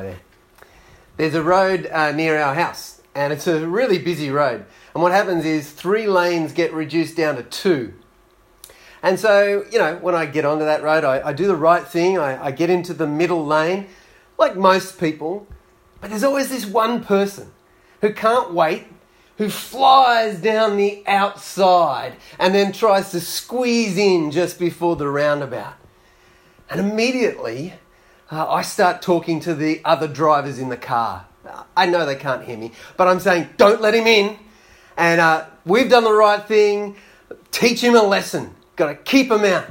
There. There's a road uh, near our house, and it's a really busy road. And what happens is three lanes get reduced down to two. And so, you know, when I get onto that road, I, I do the right thing. I, I get into the middle lane, like most people. But there's always this one person who can't wait, who flies down the outside and then tries to squeeze in just before the roundabout. And immediately, uh, I start talking to the other drivers in the car. I know they can't hear me, but I'm saying, don't let him in. And uh, we've done the right thing. Teach him a lesson. Got to keep him out.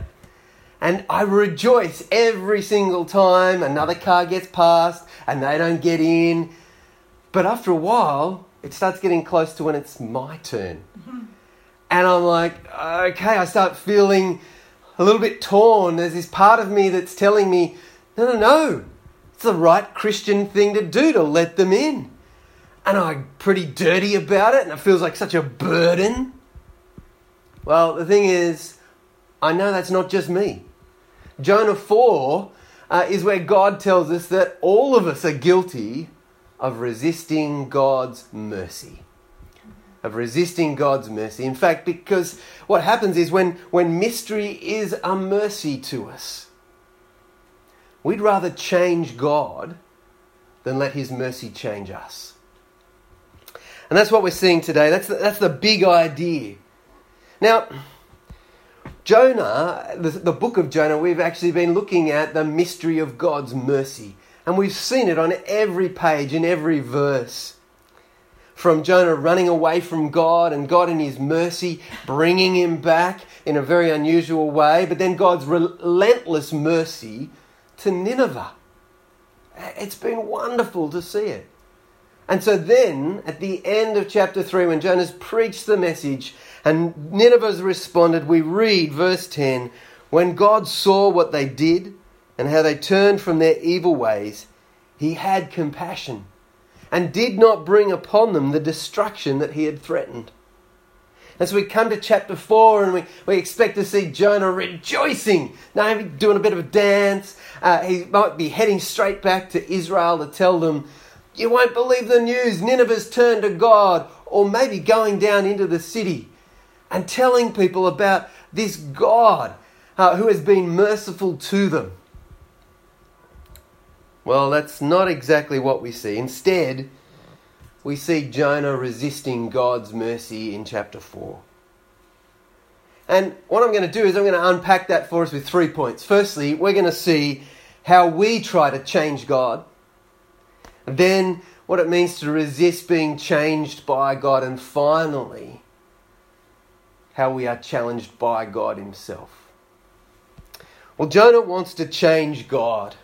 And I rejoice every single time another car gets past and they don't get in. But after a while, it starts getting close to when it's my turn. And I'm like, okay, I start feeling a little bit torn. There's this part of me that's telling me, no, no, no, it's the right Christian thing to do to let them in. And I'm pretty dirty about it, and it feels like such a burden. Well, the thing is, I know that's not just me. Jonah 4 uh, is where God tells us that all of us are guilty of resisting God's mercy. Of resisting God's mercy. In fact, because what happens is when, when mystery is a mercy to us, we'd rather change God than let His mercy change us. And that's what we're seeing today. That's the, that's the big idea. Now, Jonah, the, the book of Jonah, we've actually been looking at the mystery of God's mercy. And we've seen it on every page, in every verse. From Jonah running away from God and God in his mercy bringing him back in a very unusual way, but then God's relentless mercy to Nineveh. It's been wonderful to see it. And so then, at the end of chapter 3, when Jonah's preached the message and Nineveh's responded, we read verse 10 When God saw what they did and how they turned from their evil ways, he had compassion and did not bring upon them the destruction that he had threatened. As we come to chapter 4 and we, we expect to see Jonah rejoicing, now doing a bit of a dance. Uh, he might be heading straight back to Israel to tell them, You won't believe the news, Nineveh's turned to God, or maybe going down into the city and telling people about this God uh, who has been merciful to them. Well, that's not exactly what we see. Instead, we see Jonah resisting God's mercy in chapter 4. And what I'm going to do is I'm going to unpack that for us with three points. Firstly, we're going to see how we try to change God. Then, what it means to resist being changed by God. And finally, how we are challenged by God Himself. Well, Jonah wants to change God.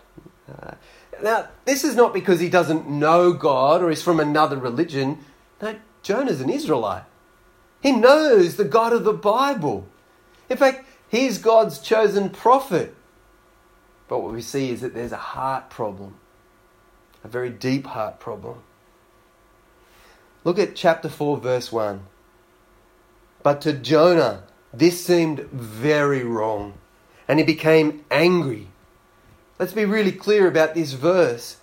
Uh, now, this is not because he doesn't know God or is from another religion. No, Jonah's an Israelite. He knows the God of the Bible. In fact, he's God's chosen prophet. But what we see is that there's a heart problem, a very deep heart problem. Look at chapter 4, verse 1. But to Jonah, this seemed very wrong, and he became angry. Let's be really clear about this verse.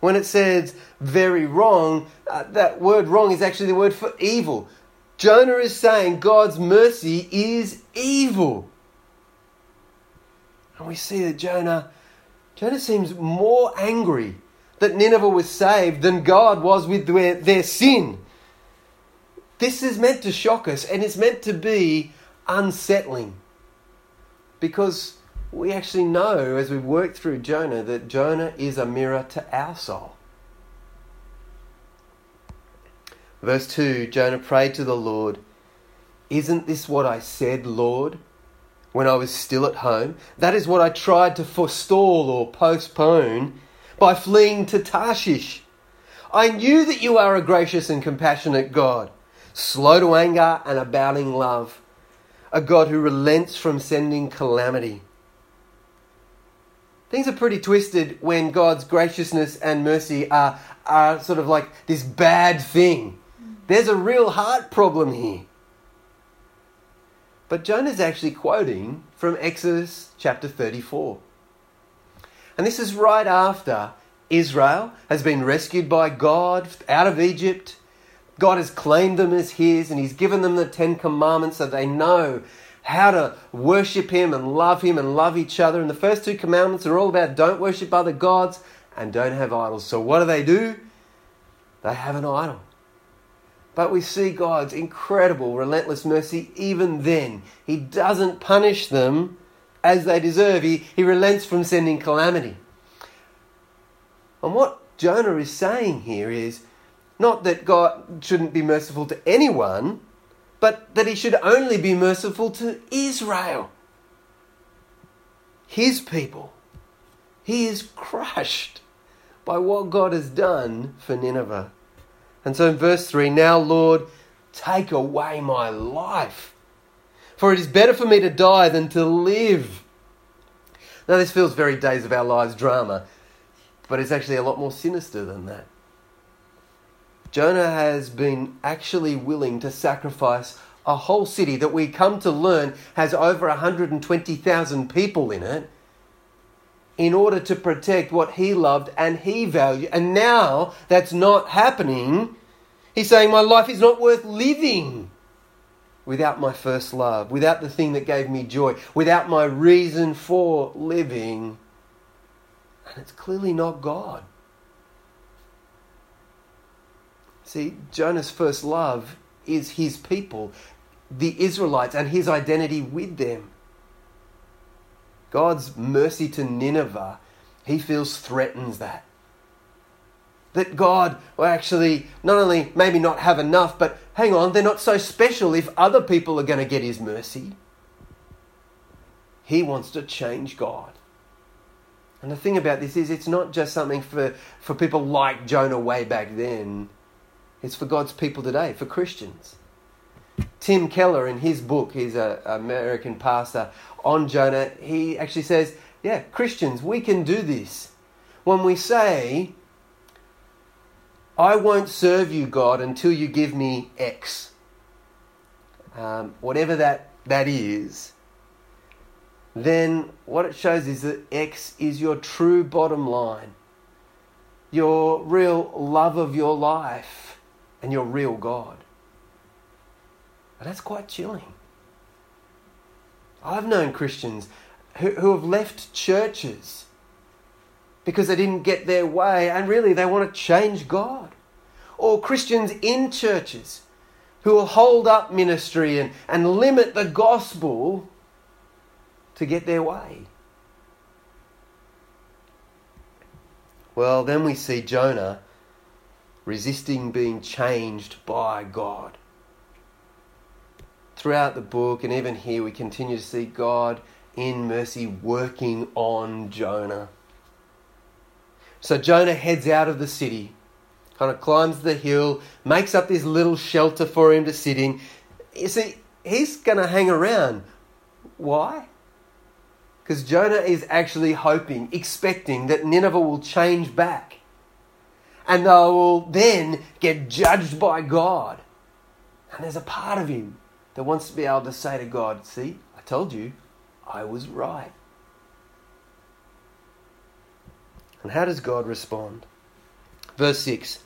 When it says very wrong, uh, that word wrong is actually the word for evil. Jonah is saying God's mercy is evil. And we see that Jonah, Jonah seems more angry that Nineveh was saved than God was with their, their sin. This is meant to shock us and it's meant to be unsettling because we actually know as we've worked through Jonah that Jonah is a mirror to our soul. Verse 2 Jonah prayed to the Lord, Isn't this what I said, Lord, when I was still at home? That is what I tried to forestall or postpone by fleeing to Tarshish. I knew that you are a gracious and compassionate God slow to anger and abounding love, a God who relents from sending calamity. Things are pretty twisted when God's graciousness and mercy are, are sort of like this bad thing. There's a real heart problem here. But Jonah's actually quoting from Exodus chapter 34. And this is right after Israel has been rescued by God out of Egypt. God has claimed them as His and He's given them the Ten Commandments so they know how to worship Him and love Him and love each other. And the first two commandments are all about don't worship other gods and don't have idols. So what do they do? They have an idol. But we see God's incredible, relentless mercy even then. He doesn't punish them as they deserve, He, he relents from sending calamity. And what Jonah is saying here is not that God shouldn't be merciful to anyone, but that he should only be merciful to Israel, his people. He is crushed by what God has done for Nineveh. And so in verse 3 Now, Lord, take away my life, for it is better for me to die than to live. Now, this feels very Days of Our Lives drama, but it's actually a lot more sinister than that. Jonah has been actually willing to sacrifice a whole city that we come to learn has over 120,000 people in it in order to protect what he loved and he valued. And now that's not happening. He's saying, My life is not worth living without my first love, without the thing that gave me joy, without my reason for living. And it's clearly not God. See, Jonah's first love is his people, the Israelites, and his identity with them. God's mercy to Nineveh, he feels threatens that. That God will actually not only maybe not have enough, but hang on, they're not so special if other people are going to get his mercy. He wants to change God. And the thing about this is, it's not just something for, for people like Jonah way back then. It's for God's people today, for Christians. Tim Keller, in his book, he's an American pastor on Jonah, he actually says, Yeah, Christians, we can do this. When we say, I won't serve you, God, until you give me X, um, whatever that, that is, then what it shows is that X is your true bottom line, your real love of your life and your real God. That's quite chilling. I've known Christians who, who have left churches because they didn't get their way and really they want to change God. Or Christians in churches who will hold up ministry and, and limit the gospel to get their way. Well, then we see Jonah resisting being changed by God. Throughout the book, and even here, we continue to see God in mercy working on Jonah. So Jonah heads out of the city, kind of climbs the hill, makes up this little shelter for him to sit in. You see, he's going to hang around. Why? Because Jonah is actually hoping, expecting that Nineveh will change back and they will then get judged by God. And there's a part of him that wants to be able to say to God, See, I told you, I was right. And how does God respond? Verse 6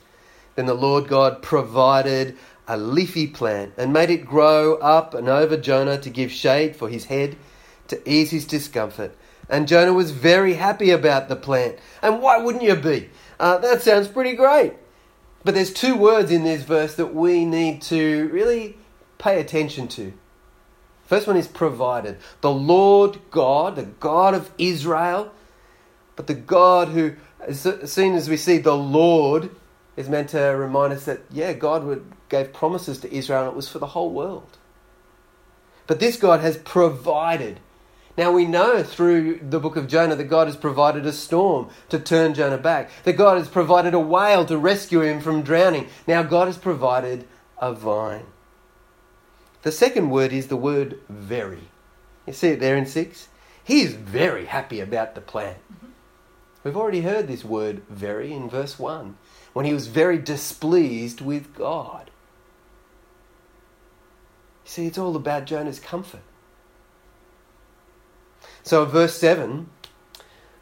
Then the Lord God provided a leafy plant and made it grow up and over Jonah to give shade for his head to ease his discomfort. And Jonah was very happy about the plant. And why wouldn't you be? Uh, that sounds pretty great. But there's two words in this verse that we need to really pay attention to. First one is provided. The Lord God, the God of Israel, but the God who, as soon as we see the Lord, is meant to remind us that, yeah, God gave promises to Israel and it was for the whole world. But this God has provided. Now we know through the book of Jonah that God has provided a storm to turn Jonah back, that God has provided a whale to rescue him from drowning. Now God has provided a vine. The second word is the word very. You see it there in 6? He is very happy about the plan. Mm-hmm. We've already heard this word very in verse 1 when he was very displeased with God. You see, it's all about Jonah's comfort. So, verse 7,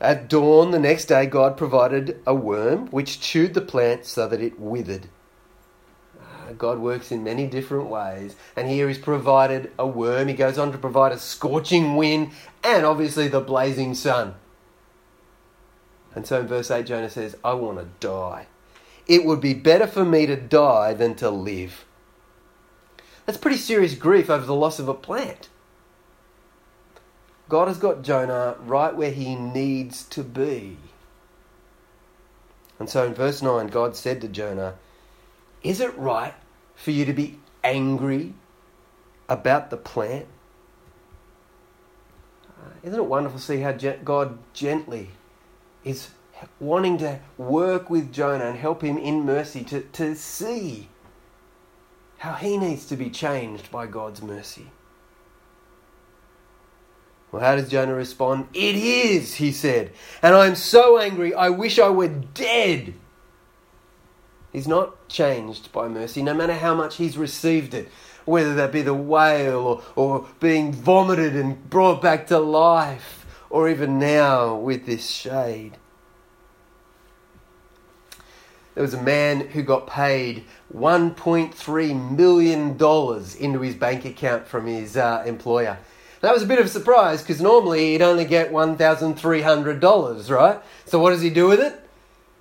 At dawn the next day, God provided a worm which chewed the plant so that it withered. God works in many different ways, and here He's provided a worm. He goes on to provide a scorching wind and obviously the blazing sun. And so in verse 8, Jonah says, I want to die. It would be better for me to die than to live. That's pretty serious grief over the loss of a plant. God has got Jonah right where he needs to be. And so in verse 9, God said to Jonah, Is it right for you to be angry about the plant? Uh, isn't it wonderful to see how God gently is wanting to work with Jonah and help him in mercy to, to see how he needs to be changed by God's mercy? Well, how does Jonah respond? It is, he said, and I am so angry, I wish I were dead. He's not changed by mercy, no matter how much he's received it, whether that be the whale or, or being vomited and brought back to life, or even now with this shade. There was a man who got paid $1.3 million into his bank account from his uh, employer. That was a bit of a surprise because normally he'd only get $1,300, right? So what does he do with it?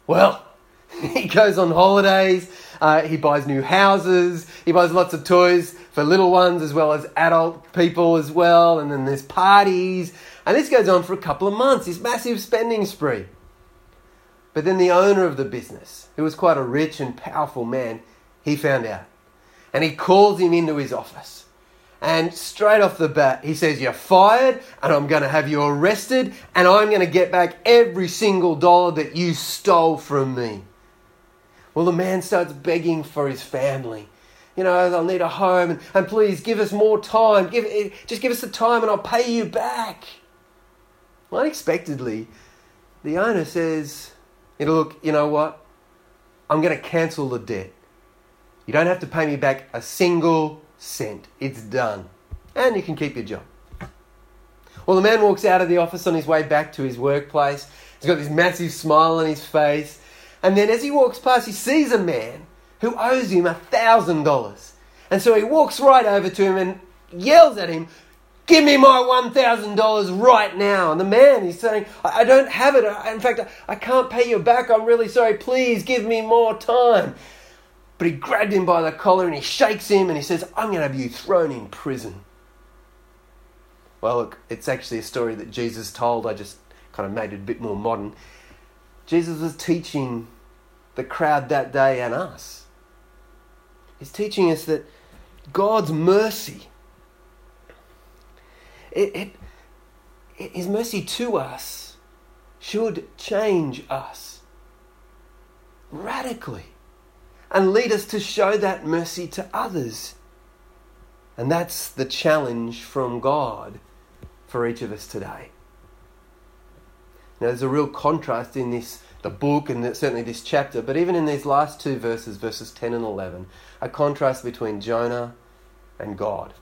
Well, he goes on holidays, uh, he buys new houses, he buys lots of toys for little ones as well as adult people as well, and then there's parties. And this goes on for a couple of months, this massive spending spree. But then the owner of the business, who was quite a rich and powerful man, he found out. And he calls him into his office. And straight off the bat, he says, You're fired, and I'm going to have you arrested, and I'm going to get back every single dollar that you stole from me. Well, the man starts begging for his family. You know, they'll need a home, and, and please give us more time. Give, eh, just give us the time, and I'll pay you back. Unexpectedly, the owner says, you know, Look, you know what? I'm going to cancel the debt. You don't have to pay me back a single cent. It's done. And you can keep your job. Well, the man walks out of the office on his way back to his workplace. He's got this massive smile on his face. And then as he walks past, he sees a man who owes him a thousand dollars. And so he walks right over to him and yells at him, Give me my $1,000 right now. And the man is saying, I don't have it. In fact, I can't pay you back. I'm really sorry. Please give me more time. But he grabbed him by the collar and he shakes him and he says, I'm going to have you thrown in prison. Well, look, it's actually a story that Jesus told. I just kind of made it a bit more modern. Jesus was teaching the crowd that day and us. He's teaching us that God's mercy, it, it, His mercy to us, should change us radically and lead us to show that mercy to others. And that's the challenge from God for each of us today. Now, there's a real contrast in this, the book, and certainly this chapter, but even in these last two verses, verses 10 and 11, a contrast between Jonah and God.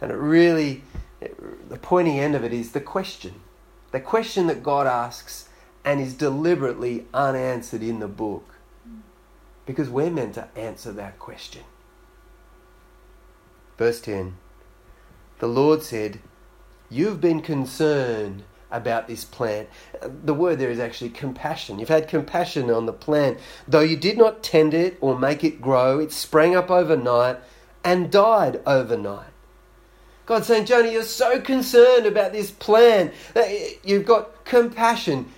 And it really, it, the pointy end of it is the question. The question that God asks and is deliberately unanswered in the book. Because we're meant to answer that question. Verse 10 The Lord said, You've been concerned about this plant. The word there is actually compassion. You've had compassion on the plant. Though you did not tend it or make it grow, it sprang up overnight and died overnight. God's saying, Jonah, you're so concerned about this plant that you've got compassion.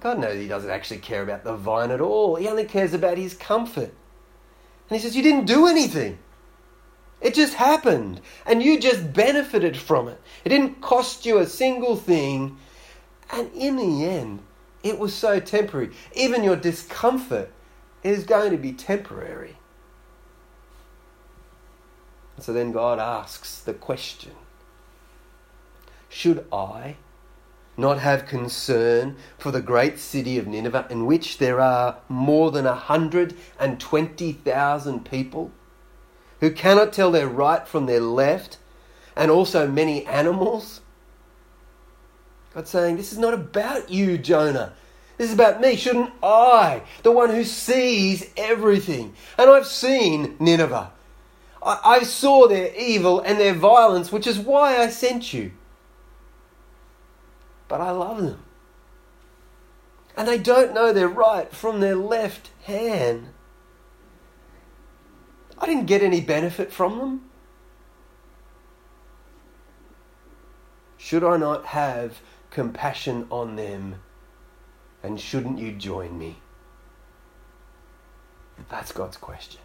God knows He doesn't actually care about the vine at all. He only cares about His comfort. And He says, You didn't do anything. It just happened. And you just benefited from it. It didn't cost you a single thing. And in the end, it was so temporary. Even your discomfort is going to be temporary. So then God asks the question Should I not have concern for the great city of Nineveh, in which there are more than 120,000 people who cannot tell their right from their left, and also many animals? God's saying, This is not about you, Jonah. This is about me. Shouldn't I, the one who sees everything? And I've seen Nineveh. I, I saw their evil and their violence, which is why I sent you. But I love them. And they don't know their right from their left hand. I didn't get any benefit from them. Should I not have compassion on them? And shouldn't you join me? That's God's question.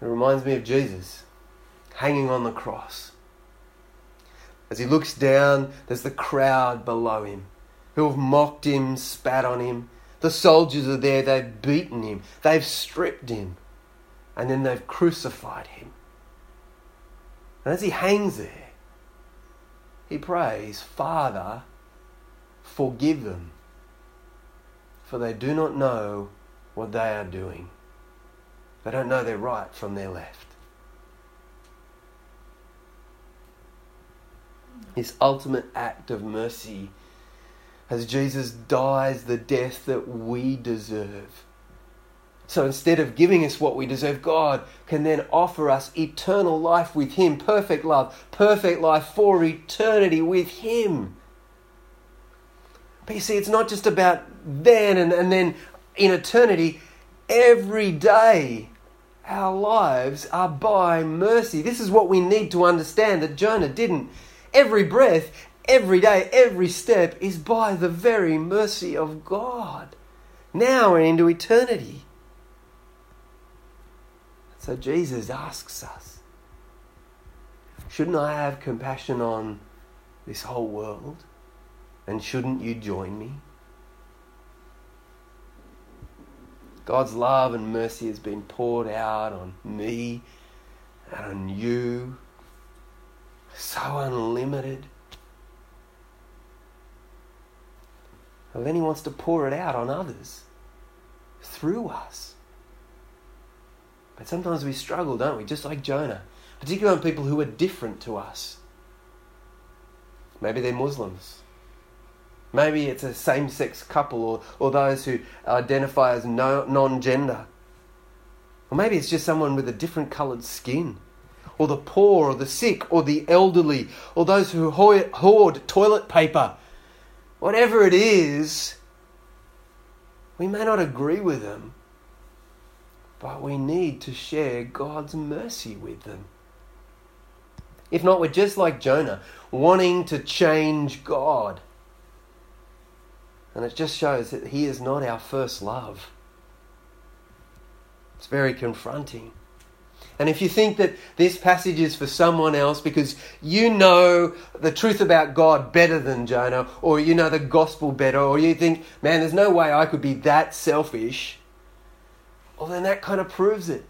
It reminds me of Jesus hanging on the cross. As he looks down, there's the crowd below him who have mocked him, spat on him. The soldiers are there, they've beaten him, they've stripped him, and then they've crucified him. And as he hangs there, he prays, Father, forgive them, for they do not know what they are doing. They don't know their right from their left. His ultimate act of mercy as Jesus dies the death that we deserve. So instead of giving us what we deserve, God can then offer us eternal life with Him, perfect love, perfect life for eternity with Him. But you see, it's not just about then and, and then in eternity. Every day, our lives are by mercy. This is what we need to understand that Jonah didn't. Every breath, every day, every step is by the very mercy of God, now and into eternity. So Jesus asks us Shouldn't I have compassion on this whole world? And shouldn't you join me? God's love and mercy has been poured out on me and on you. So unlimited. And then He wants to pour it out on others through us. But sometimes we struggle, don't we? Just like Jonah, particularly on people who are different to us. Maybe they're Muslims. Maybe it's a same sex couple or, or those who identify as no, non gender. Or maybe it's just someone with a different coloured skin. Or the poor, or the sick, or the elderly, or those who hoard toilet paper. Whatever it is, we may not agree with them, but we need to share God's mercy with them. If not, we're just like Jonah, wanting to change God. And it just shows that He is not our first love. It's very confronting. And if you think that this passage is for someone else because you know the truth about God better than Jonah, or you know the gospel better, or you think, man, there's no way I could be that selfish, well, then that kind of proves it.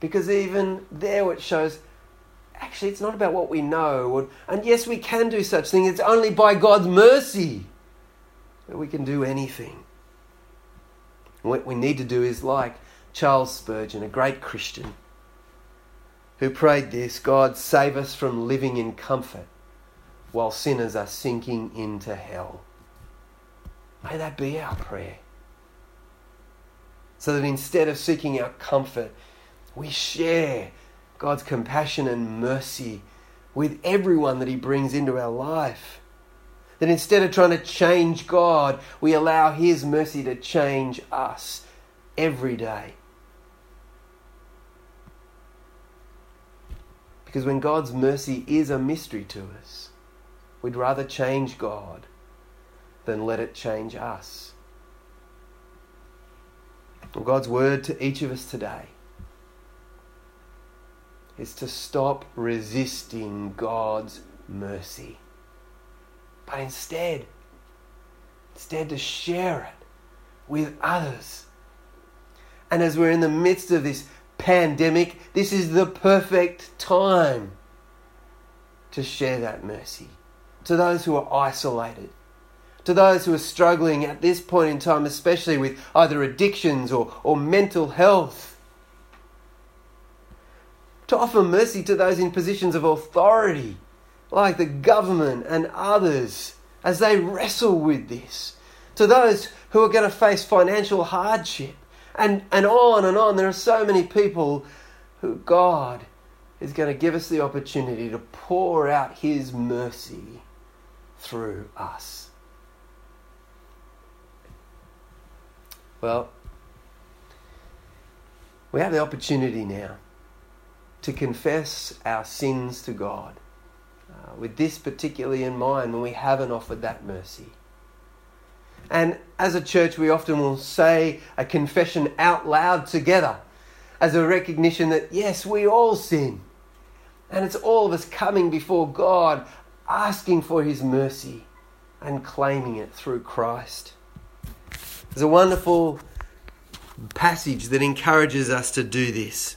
Because even there, it shows actually it's not about what we know. And yes, we can do such things, it's only by God's mercy that we can do anything. What we need to do is like Charles Spurgeon, a great Christian, who prayed this God, save us from living in comfort while sinners are sinking into hell. May that be our prayer. So that instead of seeking our comfort, we share God's compassion and mercy with everyone that He brings into our life. That instead of trying to change God, we allow His mercy to change us every day. Because when God's mercy is a mystery to us, we'd rather change God than let it change us. Well, God's word to each of us today is to stop resisting God's mercy but instead, instead to share it with others. And as we're in the midst of this pandemic, this is the perfect time to share that mercy to those who are isolated, to those who are struggling at this point in time, especially with either addictions or, or mental health. To offer mercy to those in positions of authority like the government and others as they wrestle with this. To those who are going to face financial hardship and, and on and on. There are so many people who God is going to give us the opportunity to pour out His mercy through us. Well, we have the opportunity now to confess our sins to God, uh, with this particularly in mind when we haven't offered that mercy. And as a church, we often will say a confession out loud together as a recognition that, yes, we all sin. And it's all of us coming before God, asking for His mercy and claiming it through Christ. There's a wonderful passage that encourages us to do this.